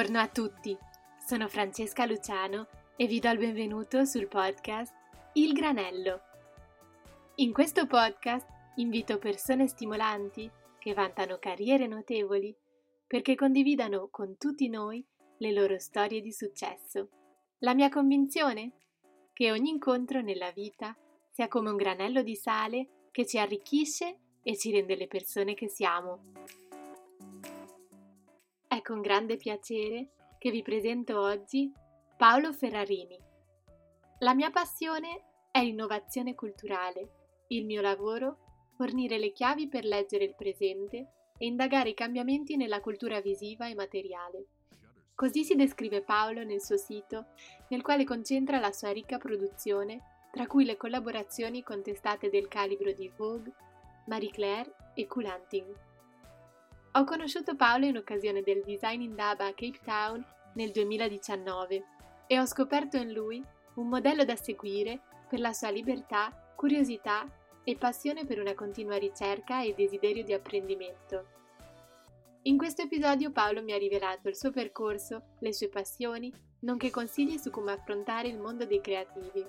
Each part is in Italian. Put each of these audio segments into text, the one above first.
Buongiorno a tutti, sono Francesca Luciano e vi do il benvenuto sul podcast Il Granello. In questo podcast invito persone stimolanti che vantano carriere notevoli perché condividano con tutti noi le loro storie di successo. La mia convinzione? Che ogni incontro nella vita sia come un granello di sale che ci arricchisce e ci rende le persone che siamo. È con grande piacere che vi presento oggi Paolo Ferrarini. La mia passione è l'innovazione culturale, il mio lavoro fornire le chiavi per leggere il presente e indagare i cambiamenti nella cultura visiva e materiale. Così si descrive Paolo nel suo sito, nel quale concentra la sua ricca produzione, tra cui le collaborazioni con testate del calibro di Vogue, Marie Claire e Cool. Ho conosciuto Paolo in occasione del Design in Daba a Cape Town nel 2019 e ho scoperto in lui un modello da seguire per la sua libertà, curiosità e passione per una continua ricerca e desiderio di apprendimento. In questo episodio Paolo mi ha rivelato il suo percorso, le sue passioni, nonché consigli su come affrontare il mondo dei creativi.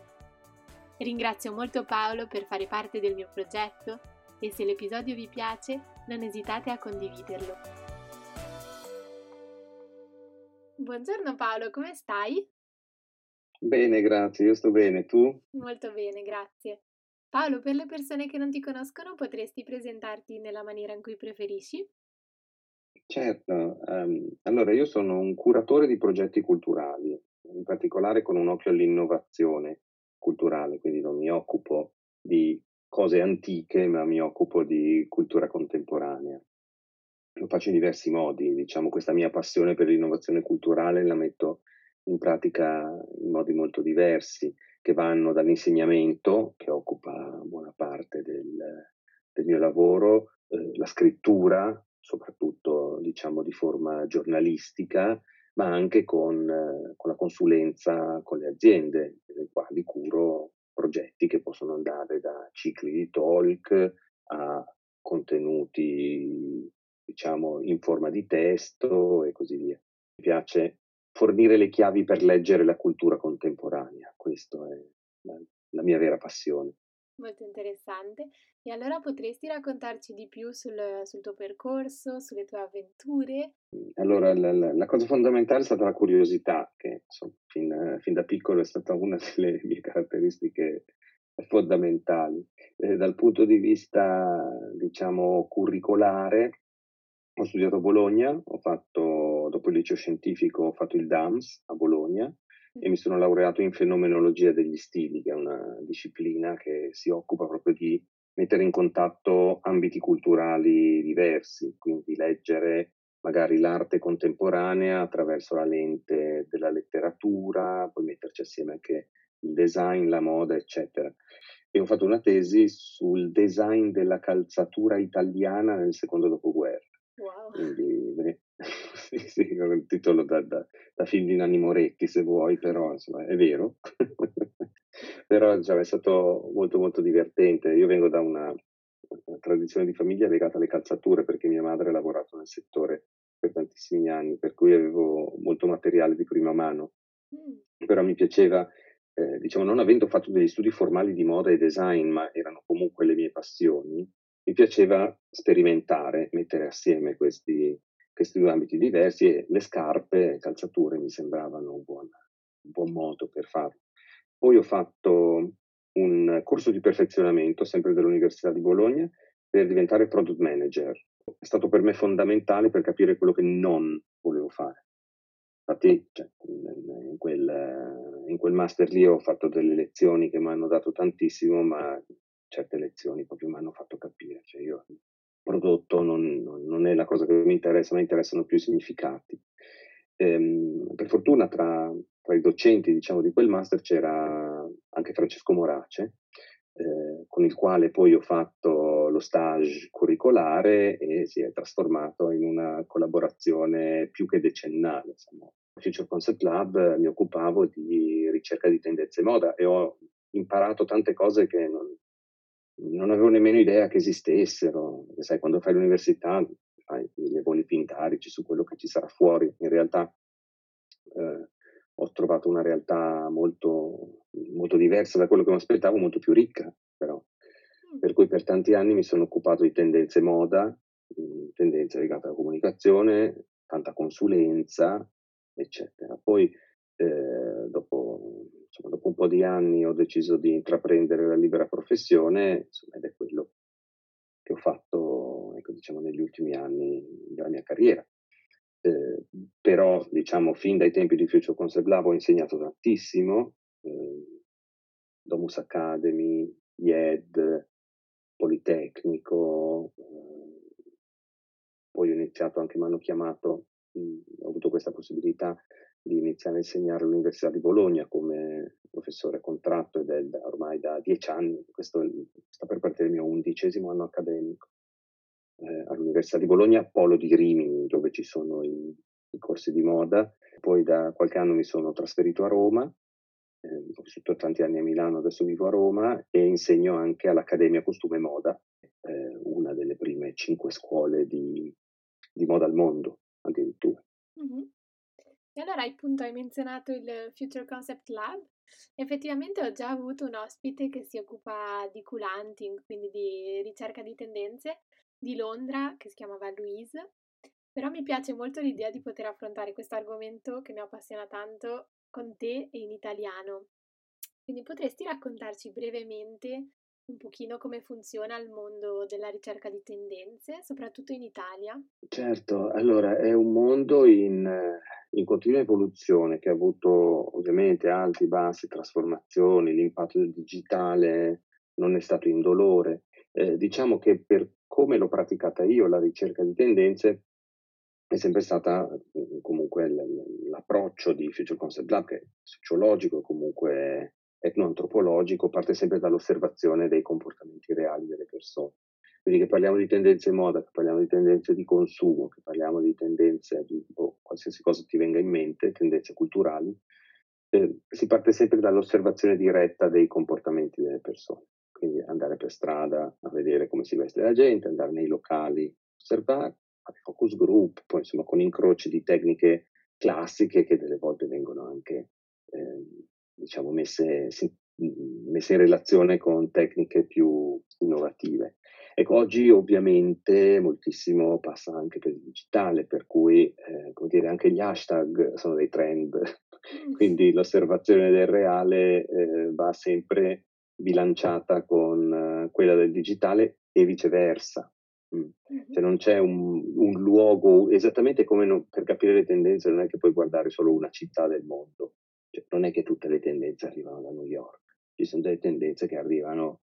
Ringrazio molto Paolo per fare parte del mio progetto e se l'episodio vi piace non esitate a condividerlo. Buongiorno Paolo, come stai? Bene, grazie, io sto bene, tu? Molto bene, grazie. Paolo, per le persone che non ti conoscono, potresti presentarti nella maniera in cui preferisci? Certo, ehm, allora io sono un curatore di progetti culturali, in particolare con un occhio all'innovazione culturale, quindi non mi occupo di cose antiche, ma mi occupo di cultura contemporanea. Lo faccio in diversi modi, diciamo, questa mia passione per l'innovazione culturale la metto in pratica in modi molto diversi, che vanno dall'insegnamento, che occupa buona parte del, del mio lavoro, eh, la scrittura, soprattutto diciamo di forma giornalistica, ma anche con, eh, con la consulenza con le aziende, nelle quali curo progetti che possono andare da cicli di talk a contenuti diciamo in forma di testo e così via. Mi piace fornire le chiavi per leggere la cultura contemporanea, questa è la, la mia vera passione. Molto interessante. E allora potresti raccontarci di più sul, sul tuo percorso, sulle tue avventure? Allora, la, la, la, cosa fondamentale è stata la curiosità, che insomma, fin, fin, da piccolo è stata una delle mie caratteristiche fondamentali. Eh, dal punto di vista, diciamo, curricolare, ho studiato a Bologna, ho fatto, dopo il liceo scientifico, ho fatto il DAMS a Bologna, e mi sono laureato in fenomenologia degli stili, che è una disciplina che si occupa proprio di mettere in contatto ambiti culturali diversi, quindi leggere magari l'arte contemporanea attraverso la lente della letteratura, poi metterci assieme anche il design, la moda, eccetera. E ho fatto una tesi sul design della calzatura italiana nel secondo dopoguerra. Wow. Quindi, sì, sì, con il titolo da, da, da, film di Nanni Moretti, se vuoi, però insomma, è vero. però diciamo, è stato molto molto divertente. Io vengo da una, una tradizione di famiglia legata alle calzature perché mia madre ha lavorato nel settore per tantissimi anni, per cui avevo molto materiale di prima mano. Mm. Però mi piaceva, eh, diciamo, non avendo fatto degli studi formali di moda e design, ma erano comunque le mie passioni, mi piaceva sperimentare, mettere assieme questi, questi due ambiti diversi e le scarpe, le calzature mi sembravano un buon, un buon modo per farlo. Poi ho fatto un corso di perfezionamento, sempre dell'Università di Bologna, per diventare product manager. È stato per me fondamentale per capire quello che non volevo fare. Infatti, cioè, in, quel, in, quel, master lì ho fatto delle lezioni che mi hanno dato tantissimo, ma certe lezioni proprio mi hanno fatto capire. Cioè io il prodotto non, non, è la cosa che mi interessa, mi interessano più i significati. Ehm, per fortuna tra, tra, i docenti diciamo, di quel master c'era anche Francesco Morace, eh, con il quale poi ho fatto lo stage curricolare e si è trasformato in una collaborazione più che decennale. Insomma. Future Concept Lab mi occupavo di ricerca di tendenze moda e ho imparato tante cose che non, non avevo nemmeno idea che esistessero. Sai, quando fai l'università fai mille voli pintarici su quello che ci sarà fuori. In realtà eh, ho trovato una realtà molto, molto diversa da quello che mi aspettavo, molto più ricca però. Mm. Per cui per tanti anni mi sono occupato di tendenze moda, tendenze legate alla comunicazione, tanta consulenza, eccetera. Poi eh, dopo, insomma, dopo, un po' di anni ho deciso di intraprendere la libera professione, insomma, ed è quello che ho fatto ecco, diciamo, negli ultimi anni della mia carriera. Eh, però, diciamo, fin dai tempi di Future Concept Lab ho insegnato tantissimo, eh, Domus Academy, IED, Politecnico, eh, poi ho iniziato anche, mi hanno chiamato, mh, ho avuto questa possibilità di iniziare a insegnare all'Università di Bologna come professore contratto ed è ormai da dieci anni, questo sta per partire il mio undicesimo anno accademico eh, all'Università di Bologna, polo di Rimini dove ci sono i, i, corsi di moda, poi da qualche anno mi sono trasferito a Roma, eh, ho vissuto tanti anni a Milano, adesso vivo a Roma e insegno anche all'Accademia Costume e Moda, eh, una delle prime cinque scuole di, di moda al mondo addirittura. Mm-hmm. E allora appunto hai menzionato il Future Concept Lab. Effettivamente ho già avuto un ospite che si occupa di cool-hunting, quindi di ricerca di tendenze, di Londra, che si chiamava Louise. Però mi piace molto l'idea di poter affrontare questo argomento che mi appassiona tanto con te e in italiano. Quindi potresti raccontarci brevemente un pochino come funziona il mondo della ricerca di tendenze, soprattutto in Italia? Certo, allora è un mondo in, in continua evoluzione che ha avuto ovviamente alti, bassi, trasformazioni, l'impatto del digitale non è stato indolore. Eh, diciamo che per come l'ho praticata io, la ricerca di tendenze, è sempre stata comunque l'approccio di Future Concept Lab, che è sociologico, comunque etnoantropologico parte sempre dall'osservazione dei comportamenti reali delle persone. Quindi che parliamo di tendenze moda, che parliamo di tendenze di consumo, che parliamo di tendenze di oh, qualsiasi cosa ti venga in mente, tendenze culturali, eh, si parte sempre dall'osservazione diretta dei comportamenti delle persone. Quindi andare per strada a vedere come si veste la gente, andare nei locali, osservare, fare focus group, poi insomma con incroci di tecniche classiche che delle volte vengono anche eh, diciamo, messe, messe in relazione con tecniche più innovative. Ecco, oggi ovviamente moltissimo passa anche per il digitale, per cui eh, come dire, anche gli hashtag sono dei trend, mm. quindi l'osservazione del reale eh, va sempre bilanciata con uh, quella del digitale e viceversa. Mm. Cioè non c'è un, un luogo, esattamente come non, per capire le tendenze non è che puoi guardare solo una città del mondo, cioè, non è che tutte le tendenze arrivano da New York, ci sono delle tendenze che arrivano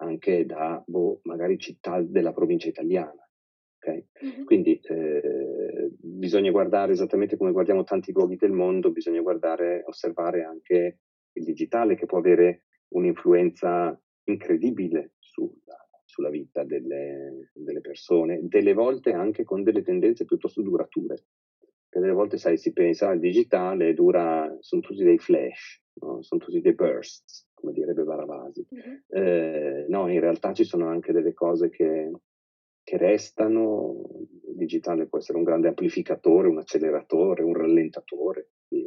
anche da, boh, magari città della provincia italiana. Okay? Mm-hmm. Quindi eh, bisogna guardare esattamente come guardiamo tanti luoghi del mondo, bisogna guardare, osservare anche il digitale che può avere un'influenza incredibile sulla, sulla vita delle, delle, persone, delle volte anche con delle tendenze piuttosto durature che delle volte sai, si pensa al digitale, dura, sono tutti dei flash, no? sono tutti dei bursts, come direbbe Baravasi. Mm-hmm. Eh, no, in realtà ci sono anche delle cose che, che restano, il digitale può essere un grande amplificatore, un acceleratore, un rallentatore di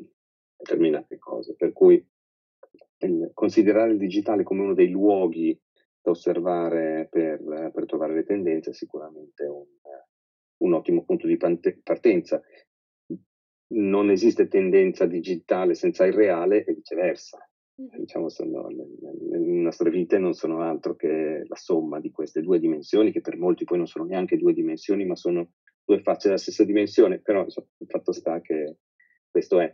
determinate cose, per cui il, considerare il digitale come uno dei luoghi da osservare per, per trovare le tendenze è sicuramente un, un ottimo punto di partenza non esiste tendenza digitale senza il reale e viceversa. Diciamo, sono, le, le, nostre vite non sono altro che la somma di queste due dimensioni, che per molti poi non sono neanche due dimensioni, ma sono due facce della stessa dimensione, però insomma, il fatto sta che questo è.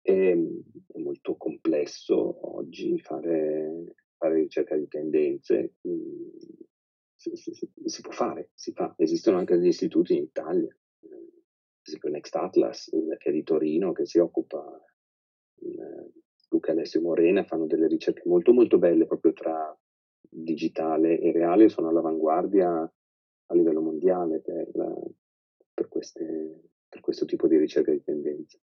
È, è molto complesso oggi fare, fare ricerca di tendenze. Si, si, si, può fare, si fa. Esistono anche degli istituti in Italia esempio Next Atlas, eh, che è di Torino, che si occupa, eh, Luca Alessio Morena, fanno delle ricerche molto molto belle proprio tra digitale e reale, sono all'avanguardia a livello mondiale per, per, queste, per questo tipo di ricerca di tendenze.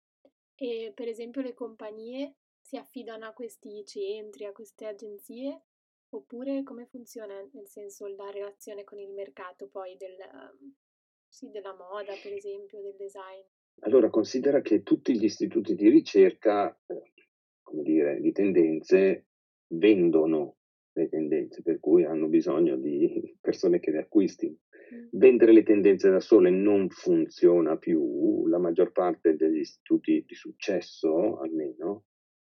E per esempio le compagnie si affidano a questi centri, a queste agenzie, oppure come funziona nel senso la relazione con il mercato poi del, sì, della moda, per esempio, del design. Allora, considera che tutti gli istituti di ricerca, eh, come dire, di tendenze, vendono le tendenze, per cui hanno bisogno di persone che le acquistino. Mm. Vendere le tendenze da sole non funziona più, la maggior parte degli istituti di successo, almeno,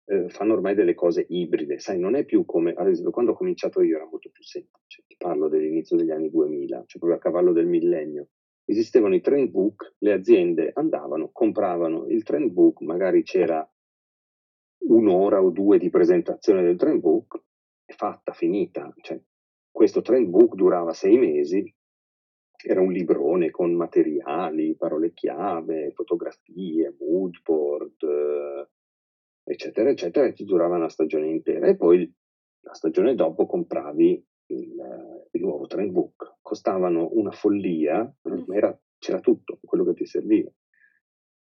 eh, fanno ormai delle cose ibride, sai, non è più come, ad esempio, quando ho cominciato io era molto più semplice, ti parlo dell'inizio degli anni 2000, cioè proprio a cavallo del millennio, esistevano i trend book, le aziende andavano, compravano il trend book, magari c'era un'ora o due di presentazione del trend book, è fatta, finita, cioè, questo trend book durava sei mesi, era un librone con materiali, parole chiave, fotografie, mood board, eh, eccetera, eccetera, e ti durava una stagione intera. E poi la stagione dopo compravi il, il nuovo trend book. Costavano una follia, ma era, c'era tutto, quello che ti serviva.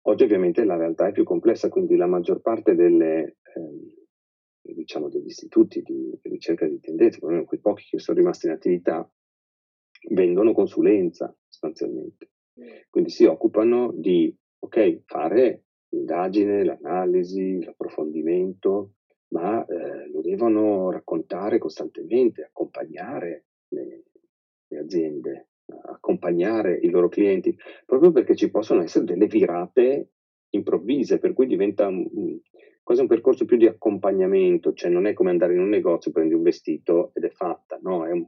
Oggi ovviamente la realtà è più complessa, quindi la maggior parte delle, eh, diciamo degli istituti di ricerca di tendenze, perlomeno quei pochi che sono rimasti in attività, vendono consulenza sostanzialmente. Quindi si occupano di ok, fare l'indagine, l'analisi, l'approfondimento, ma eh, lo devono raccontare costantemente, accompagnare le, le, aziende, accompagnare i loro clienti, proprio perché ci possono essere delle virate improvvise, per cui diventa un, quasi un percorso più di accompagnamento, cioè non è come andare in un negozio, prendi un vestito ed è fatta, no, è un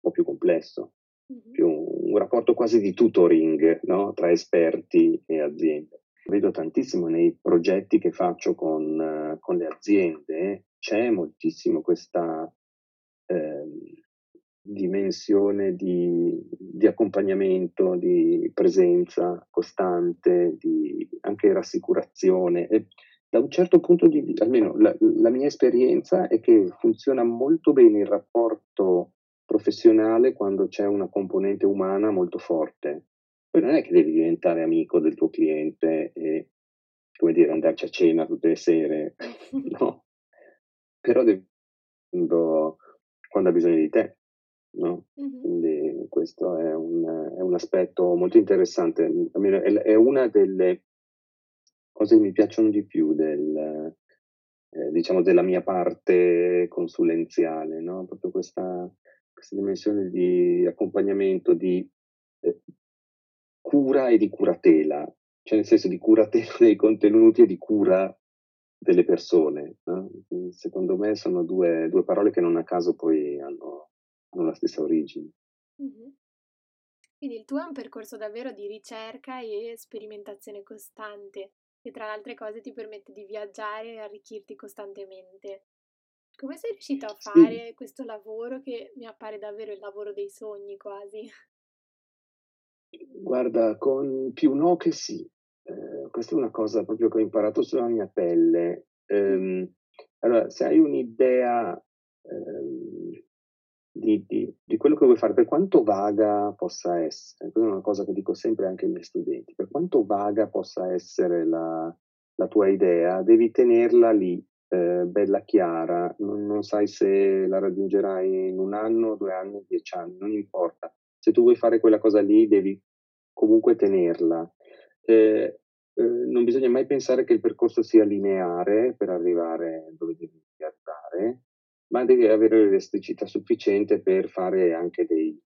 po' più complesso, mm-hmm. più un, rapporto quasi di tutoring no? tra esperti e aziende vedo tantissimo nei progetti che faccio con, con le aziende, c'è moltissimo questa eh, dimensione di, di, accompagnamento, di presenza costante, di anche rassicurazione. E da un certo punto di vista, almeno la, la mia esperienza è che funziona molto bene il rapporto professionale quando c'è una componente umana molto forte poi non è che devi diventare amico del tuo cliente e, come dire, andarci a cena tutte le sere, no? Però devi, quando, quando ha bisogno di te, no? Mm-hmm. Quindi questo è un, è un, aspetto molto interessante. È, una delle cose che mi piacciono di più del, eh, diciamo, della mia parte consulenziale, no? Proprio questa, questa dimensione di accompagnamento, di eh, cura e di curatela, cioè nel senso di curatela dei contenuti e di cura delle persone. No? Secondo me sono due, due, parole che non a caso poi hanno, hanno la stessa origine. Mm-hmm. Quindi il tuo è un percorso davvero di ricerca e sperimentazione costante, che tra le altre cose ti permette di viaggiare e arricchirti costantemente. Come sei riuscito a fare sì. questo lavoro che mi appare davvero il lavoro dei sogni quasi? Guarda, con più no che sì. Eh, questa è una cosa proprio che ho imparato sulla mia pelle. Ehm, allora, se hai un'idea ehm, di, di, di, quello che vuoi fare, per quanto vaga possa essere, questa è una cosa che dico sempre anche ai miei studenti, per quanto vaga possa essere la, la tua idea, devi tenerla lì, eh, bella chiara, non, non sai se la raggiungerai in un anno, due anni, dieci anni, non importa se tu vuoi fare quella cosa lì devi comunque tenerla. Eh, eh, non bisogna mai pensare che il percorso sia lineare per arrivare dove devi arrivare, ma devi avere l'elasticità sufficiente per fare anche dei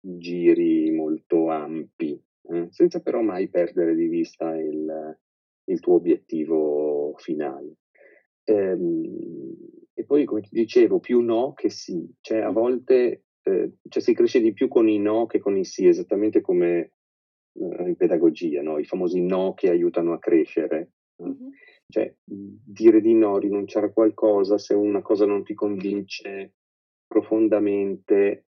giri molto ampi, eh? senza però mai perdere di vista il, il tuo obiettivo finale. Ehm, e poi, come ti dicevo, più no che sì, cioè a volte eh, cioè si cresce di più con i no che con i sì, esattamente come eh, in pedagogia, no? i famosi no che aiutano a crescere. Mm-hmm. Cioè, dire di no, rinunciare a qualcosa, se una cosa non ti convince profondamente,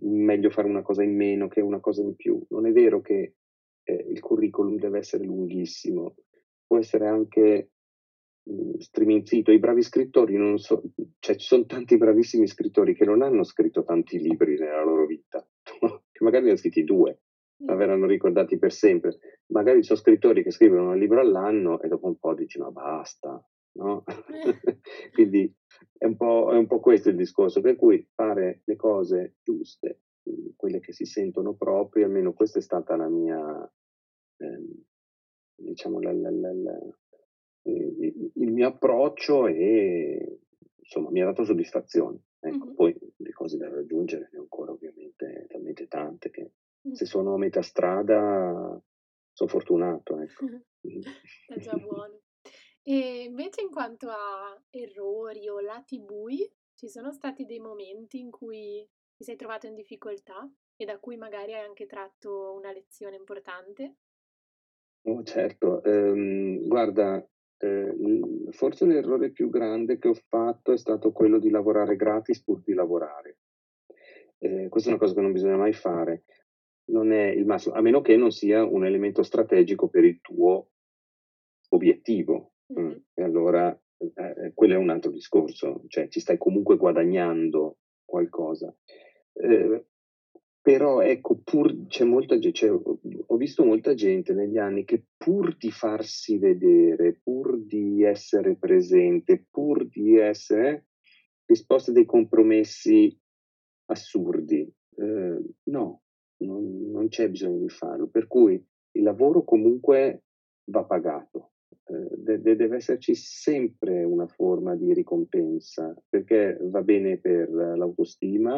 meglio fare una cosa in meno che una cosa in più. Non è vero che eh, il curriculum deve essere lunghissimo, può essere anche striminzito. I bravi scrittori non so, cioè ci sono tanti bravissimi scrittori che non hanno scritto tanti libri nella loro vita, che magari ne hanno scritti due, ma verranno ricordati per sempre. Magari ci sono scrittori che scrivono un libro all'anno e dopo un po' dici ma basta, no? Quindi è un, è un, po', questo il discorso, per cui fare le cose giuste quelle che si sentono proprie, almeno questa è stata la mia, ehm, diciamo, la, la, la, il, il mio approccio e insomma mi ha dato soddisfazione. Ecco, mm-hmm. Poi le cose da raggiungere ne ho ancora ovviamente talmente tante che. Se sono a metà strada sono fortunato. Ecco. è già buono. E invece in quanto a errori o lati bui, ci sono stati dei momenti in cui ti sei trovato in difficoltà e da cui magari hai anche tratto una lezione importante? Oh, certo, ehm, guarda, eh, forse l'errore più grande che ho fatto è stato quello di lavorare gratis pur di lavorare. Eh, questa è una cosa che non bisogna mai fare, non è il massimo, a meno che non sia un elemento strategico per il tuo obiettivo. Mm-hmm. E allora eh, quello è un altro discorso, cioè ci stai comunque guadagnando qualcosa. Eh, però ecco, pur c'è molta gente, cioè, ho visto molta gente negli anni che pur di farsi vedere, pur di essere presente, pur di essere disposta a dei compromessi assurdi. Eh, no, non, non, c'è bisogno di farlo. Per cui il lavoro comunque va pagato. Eh, de- deve esserci sempre una forma di ricompensa, perché va bene per l'autostima,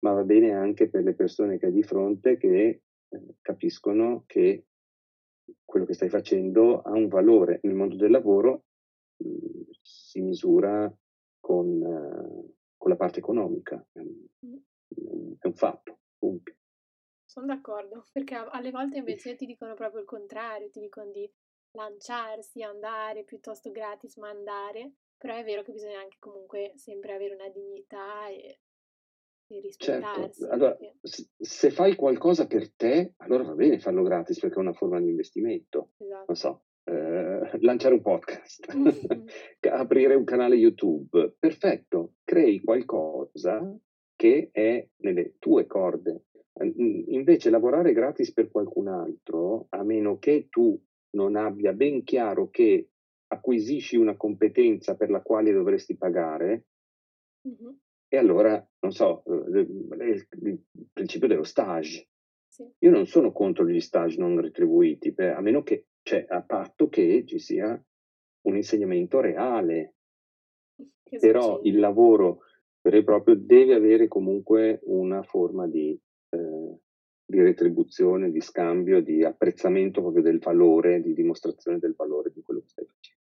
ma va bene anche per le persone che hai di fronte che eh, capiscono che quello che stai facendo ha un valore. Nel mondo del lavoro mh, si misura con, uh, con, la parte economica, è un fatto. Punto. Sono d'accordo, perché alle volte invece ti dicono proprio il contrario, ti dicono di lanciarsi, andare piuttosto gratis, ma andare, però è vero che bisogna anche comunque sempre avere una dignità e di Certo, allora perché... se fai qualcosa per te, allora va bene farlo gratis perché è una forma di investimento. Esatto. Non so, eh, lanciare un podcast, mm-hmm. aprire un canale YouTube, perfetto, crei qualcosa che è nelle tue corde. Invece lavorare gratis per qualcun altro, a meno che tu non abbia ben chiaro che acquisisci una competenza per la quale dovresti pagare, mm-hmm. E allora, non so, eh, il, il principio dello stage. Sì. Io non sono contro gli stage non retribuiti, a meno che, cioè, a patto che ci sia un insegnamento reale. Però il lavoro vero e proprio deve avere comunque una forma di, di retribuzione, di scambio, di apprezzamento proprio del valore, di dimostrazione del valore di quello che stai facendo.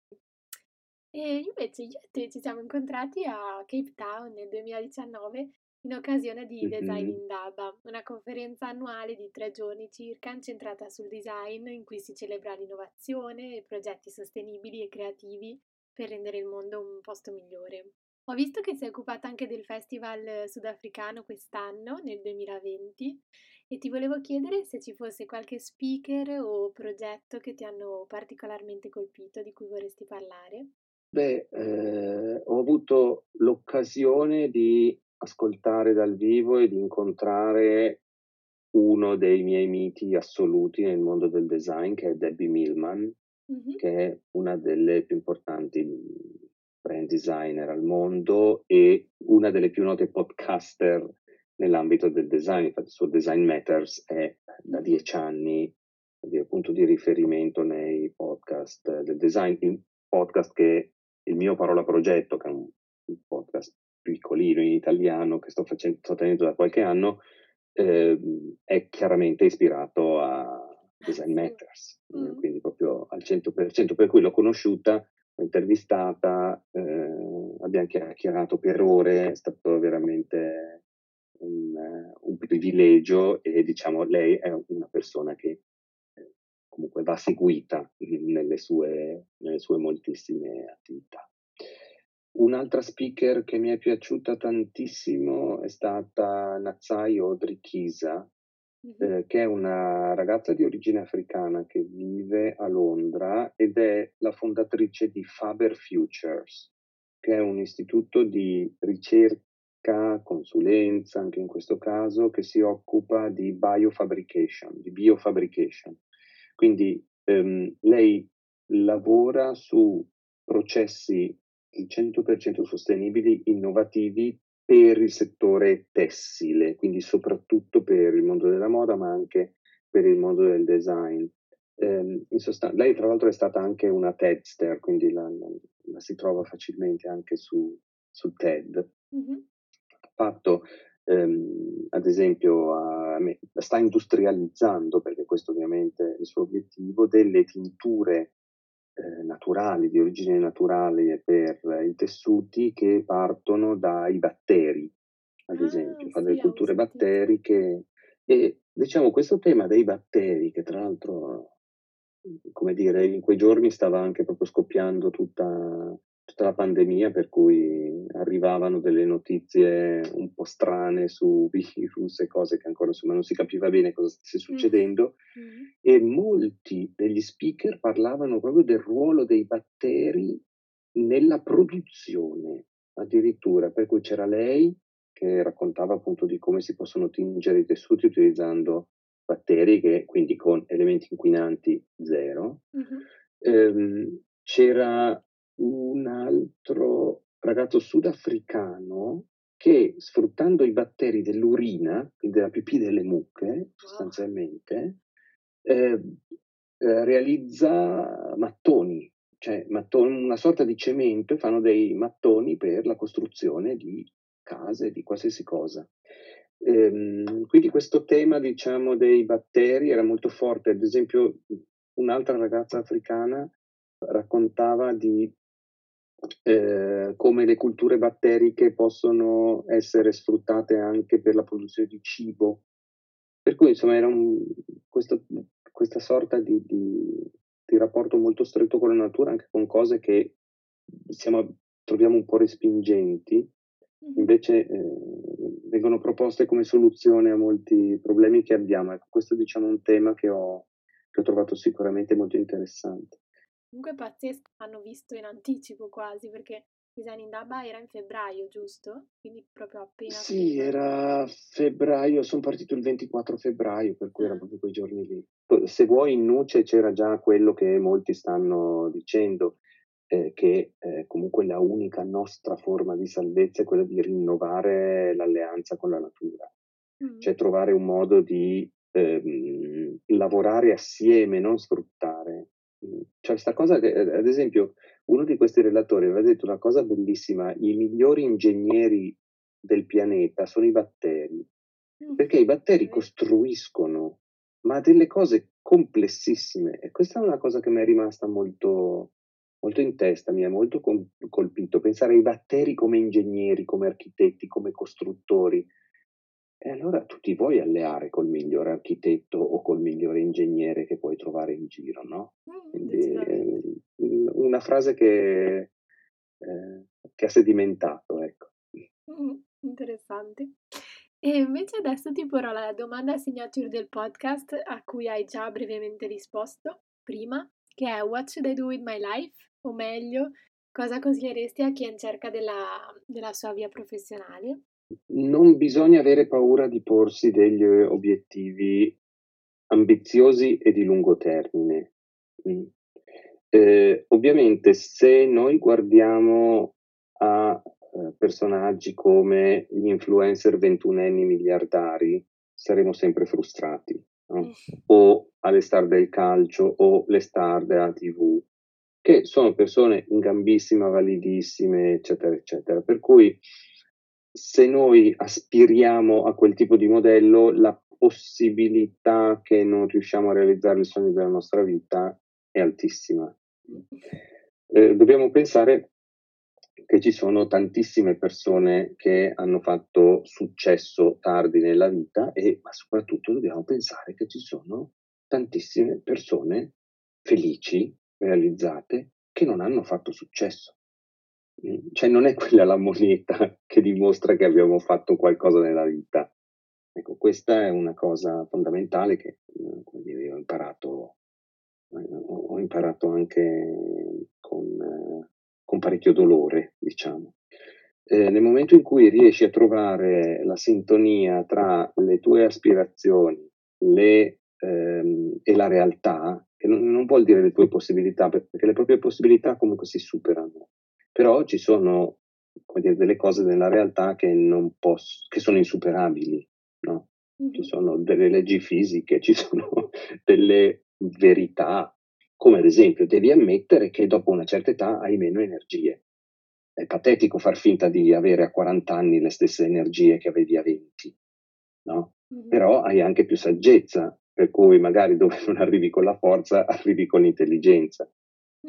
E invece io e te ci siamo incontrati a Cape Town nel 2019 in occasione di Design in Daba, una conferenza annuale di tre giorni circa incentrata sul design in cui si celebra l'innovazione e progetti sostenibili e creativi per rendere il mondo un posto migliore. Ho visto che sei occupata anche del festival sudafricano quest'anno, nel 2020, e ti volevo chiedere se ci fosse qualche speaker o progetto che ti hanno particolarmente colpito di cui vorresti parlare. Beh, eh, ho avuto l'occasione di ascoltare dal vivo e di incontrare uno dei miei miti assoluti nel mondo del design, che è Debbie Millman, mm-hmm. che è una delle più importanti brand designer al mondo e una delle più note podcaster nell'ambito del design. Infatti, il suo Design Matters è da dieci anni il punto di riferimento nei podcast del design, in podcast che il mio Parola Progetto, che è un, un podcast piccolino in italiano che sto, facendo, sto tenendo da qualche anno, eh, è chiaramente ispirato a Design Matters, mm. quindi proprio al 100%, per cui l'ho conosciuta, l'ho intervistata, eh, abbiamo chiacchierato per ore, è stato veramente un, un, privilegio e diciamo lei è una persona che comunque va seguita nelle sue, nelle sue moltissime attività. Un'altra speaker che mi è piaciuta tantissimo è stata Nazai Audrey Kisa, eh, che è una ragazza di origine africana che vive a Londra ed è la fondatrice di Faber Futures, che è un istituto di ricerca, consulenza, anche in questo caso, che si occupa di biofabrication, di biofabrication. Quindi ehm, lei lavora su processi il 100% sostenibili, innovativi per il settore tessile, quindi soprattutto per il mondo della moda, ma anche per il mondo del design. Eh, sostan- lei tra l'altro è stata anche una TEDster, quindi la, la, la si trova facilmente anche su, su TED. Mm-hmm. Fatto, ehm, ad esempio, a, sta industrializzando, perché questo ovviamente è il suo obiettivo, delle tinture eh, naturali, di origine naturale per i tessuti che partono dai batteri, ad ah, esempio, fa sì, delle culture batteriche. E diciamo questo tema dei batteri, che tra l'altro, come dire, in quei giorni stava anche proprio scoppiando tutta tutta la pandemia per cui arrivavano delle notizie un po' strane su virus e cose che ancora insomma non si capiva bene cosa stesse succedendo mm-hmm. e molti degli speaker parlavano proprio del ruolo dei batteri nella produzione addirittura per cui c'era lei che raccontava appunto di come si possono tingere i tessuti utilizzando batteri che quindi con elementi inquinanti zero mm-hmm. ehm, c'era un altro ragazzo sudafricano che sfruttando i batteri dell'urina, quindi della pipì delle mucche, sostanzialmente, eh, eh, realizza mattoni, cioè mattoni, una sorta di cemento e fanno dei mattoni per la costruzione di case, di qualsiasi cosa. Ehm, quindi questo tema, diciamo, dei batteri era molto forte. Ad esempio, un'altra ragazza africana raccontava di eh, come le culture batteriche possono essere sfruttate anche per la produzione di cibo. Per cui insomma era un, questo, questa sorta di, di, di, rapporto molto stretto con la natura, anche con cose che siamo, troviamo un po' respingenti, invece eh, vengono proposte come soluzione a molti problemi che abbiamo. Ecco, questo diciamo, è un tema che ho, che ho trovato sicuramente molto interessante. Comunque pazzesco, hanno visto in anticipo quasi, perché Design in Daba era in febbraio, giusto? Quindi proprio appena... Sì, era febbraio, sono partito il 24 febbraio, per cui ah. erano proprio quei giorni lì. Se vuoi in Nuce c'era già quello che molti stanno dicendo, eh, che eh, comunque la unica nostra forma di salvezza è quella di rinnovare l'alleanza con la natura, mm. cioè trovare un modo di ehm, lavorare assieme, non sfruttare cioè questa cosa che, eh, ad esempio, uno di questi relatori aveva detto una cosa bellissima, i migliori ingegneri del pianeta sono i batteri, mm. perché i batteri costruiscono, ma delle cose complessissime. E questa è una cosa che mi è rimasta molto, molto in testa, mi ha molto colpito, pensare ai batteri come ingegneri, come architetti, come costruttori. E allora tu ti vuoi alleare col migliore architetto o col migliore ingegnere che puoi trovare in giro, no? Mm, Quindi, eh, una frase che, eh, che, ha sedimentato, ecco. Mm, interessante. E invece adesso ti porrò la domanda signature del podcast a cui hai già brevemente risposto prima, che è What should I do with my life? O meglio, cosa consiglieresti a chi è in cerca della, della sua via professionale? Non bisogna avere paura di porsi degli obiettivi ambiziosi e di lungo termine. Mm. Eh, ovviamente se noi guardiamo a eh, personaggi come gli influencer ventunenni miliardari, saremo sempre frustrati. No? Mm. O alle star del calcio o le star della TV, che sono persone in gambissima, validissime, eccetera, eccetera. Per cui se noi aspiriamo a quel tipo di modello, la possibilità che non riusciamo a realizzare il sogno della nostra vita è altissima. Eh, dobbiamo pensare che ci sono tantissime persone che hanno fatto successo tardi nella vita e ma soprattutto dobbiamo pensare che ci sono tantissime persone felici, realizzate, che non hanno fatto successo. Mhmm, cioè non è quella la moneta che dimostra che abbiamo fatto qualcosa nella vita. Ecco, questa è una cosa fondamentale che, come dire, ho imparato, ehm, ho imparato anche con, con parecchio dolore, diciamo. Eh, nel momento in cui riesci a trovare la sintonia tra le tue aspirazioni le, ehm, e la realtà, che non, non, vuol dire le tue possibilità, perché le proprie possibilità comunque si superano, però ci sono dire, delle cose nella realtà che, non posso, che sono insuperabili, no? Mm-hmm. Ci sono delle leggi fisiche, ci sono delle verità, come ad esempio devi ammettere che dopo una certa età hai meno energie. È patetico far finta di avere a 40 anni le stesse energie che avevi a 20, no? Mm-hmm. Però hai anche più saggezza, per cui magari dove non arrivi con la forza, arrivi con l'intelligenza.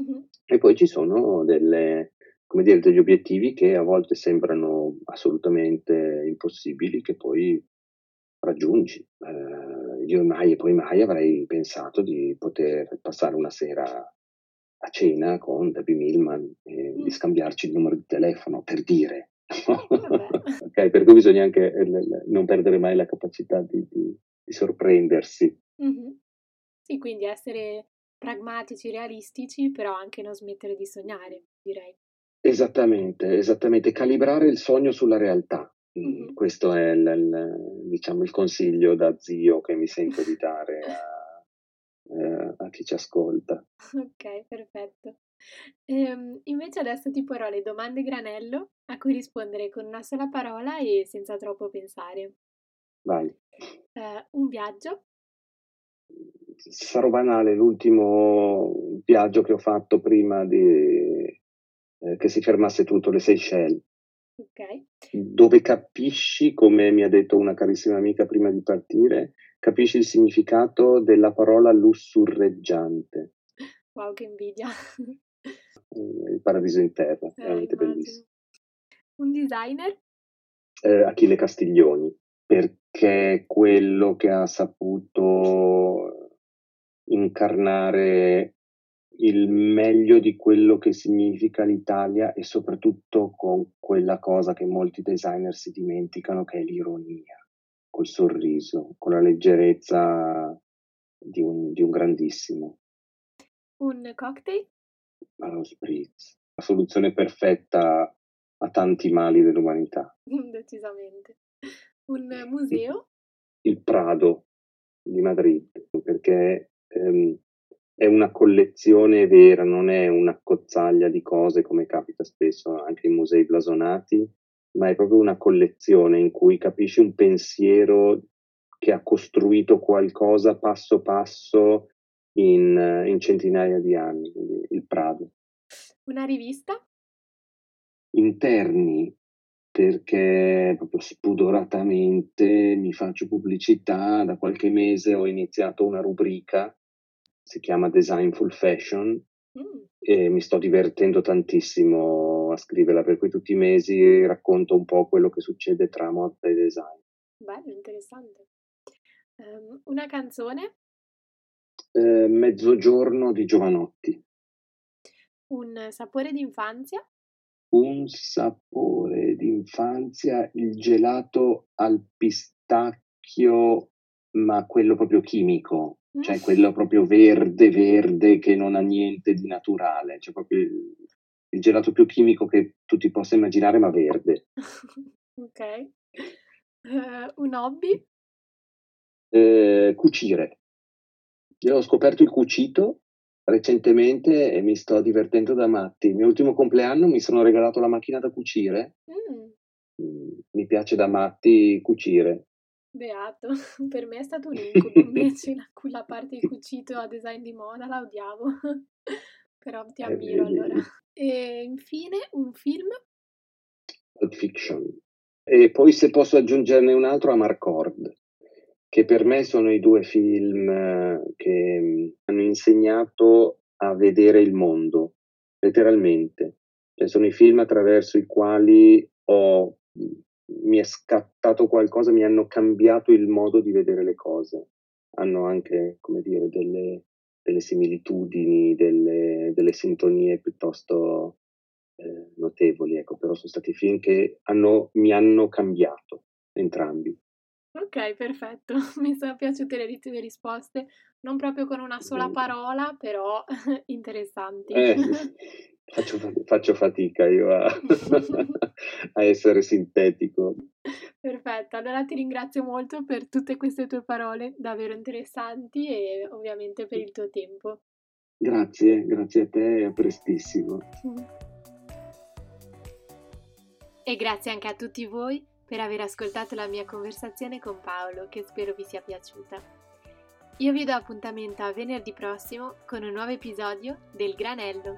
Mm-hmm. E poi ci sono delle, come dire, degli obiettivi che a volte sembrano assolutamente impossibili, che poi raggiungi. Eh, io mai e poi mai avrei pensato di poter passare una sera a cena con Debbie Millman e mm. di scambiarci il numero di telefono per dire. ok, per cui bisogna anche eh, non perdere mai la capacità di, di, di sorprendersi. Mm-hmm. Sì, quindi essere pragmatici, realistici, però anche non smettere di sognare, direi. Esattamente, esattamente, calibrare il sogno sulla realtà. Mm-hmm. Questo è il, il, diciamo, il consiglio da zio che mi sento di dare a, eh, a chi ci ascolta. Ok, perfetto. Ehm, invece adesso ti porrò le domande granello a cui rispondere con una sola parola e senza troppo pensare. Vai. Eh, un viaggio? Sarò banale, l'ultimo viaggio che ho fatto prima di, eh, che si fermasse tutto, le Seychelles. Ok. Dove capisci, come mi ha detto una carissima amica prima di partire, capisci il significato della parola lussurreggiante. Wow, che invidia. Eh, il paradiso in terra, eh, veramente immagino. bellissimo. Un designer? Eh, Achille Castiglioni, perché è quello che ha saputo incarnare il meglio di quello che significa l'Italia e soprattutto con quella cosa che molti designer si dimenticano che è l'ironia, col sorriso, con la leggerezza di un, di un grandissimo. Un cocktail? Allo spritz, la soluzione perfetta a tanti mali dell'umanità. Decisamente. Un museo? Il Prado di Madrid, perché ehm, è una collezione vera, non è una cozzaglia di cose come capita spesso anche in musei blasonati, ma è proprio una collezione in cui capisci un pensiero che ha costruito qualcosa passo passo in, in centinaia di anni, il Prado. Una rivista? Interni, perché proprio spudoratamente mi faccio pubblicità, da qualche mese ho iniziato una rubrica si chiama Design Full Fashion mm. e mi sto divertendo tantissimo a scriverla, per cui tutti i mesi racconto un po' quello che succede tra moda e design. Bello, interessante. Um, una canzone? Eh, Mezzogiorno di Giovanotti. Un sapore d'infanzia? Un sapore d'infanzia, il gelato al pistacchio, ma quello proprio chimico, cioè quello proprio verde, verde, che non ha niente di naturale, cioè proprio il, il gelato più chimico che tu ti possa immaginare, ma verde. ok. Uh, un hobby? Eh, cucire. Io ho scoperto il cucito recentemente e mi sto divertendo da matti. Il mio ultimo compleanno mi sono regalato la macchina da cucire. Mm. mm mi piace da matti cucire. Beato, per me è stato un incubo invece la, la parte di cucito a design di moda, la odiavo, però ti ammiro allora. E infine un film? Pulp Fiction. E poi se posso aggiungerne un altro, Amarcord, che per me sono i due film eh, che mm, hanno insegnato a vedere il mondo, letteralmente. Cioè, sono i film attraverso i quali ho mi è scattato qualcosa, mi hanno cambiato il modo di vedere le cose. Hanno anche, come dire, delle, delle similitudini, delle, delle, sintonie piuttosto eh, notevoli, ecco, però sono stati film che hanno, mi hanno cambiato entrambi. Ok, perfetto, mi sono piaciute le tue risposte, non proprio con una sola parola, però interessanti. Eh, Faccio, faccio fatica io a, a, essere sintetico. Perfetto, allora ti ringrazio molto per tutte queste tue parole davvero interessanti e ovviamente per il tuo tempo. Grazie, grazie a te e a prestissimo. E grazie anche a tutti voi per aver ascoltato la mia conversazione con Paolo, che spero vi sia piaciuta. Io vi do appuntamento a venerdì prossimo con un nuovo episodio del Granello.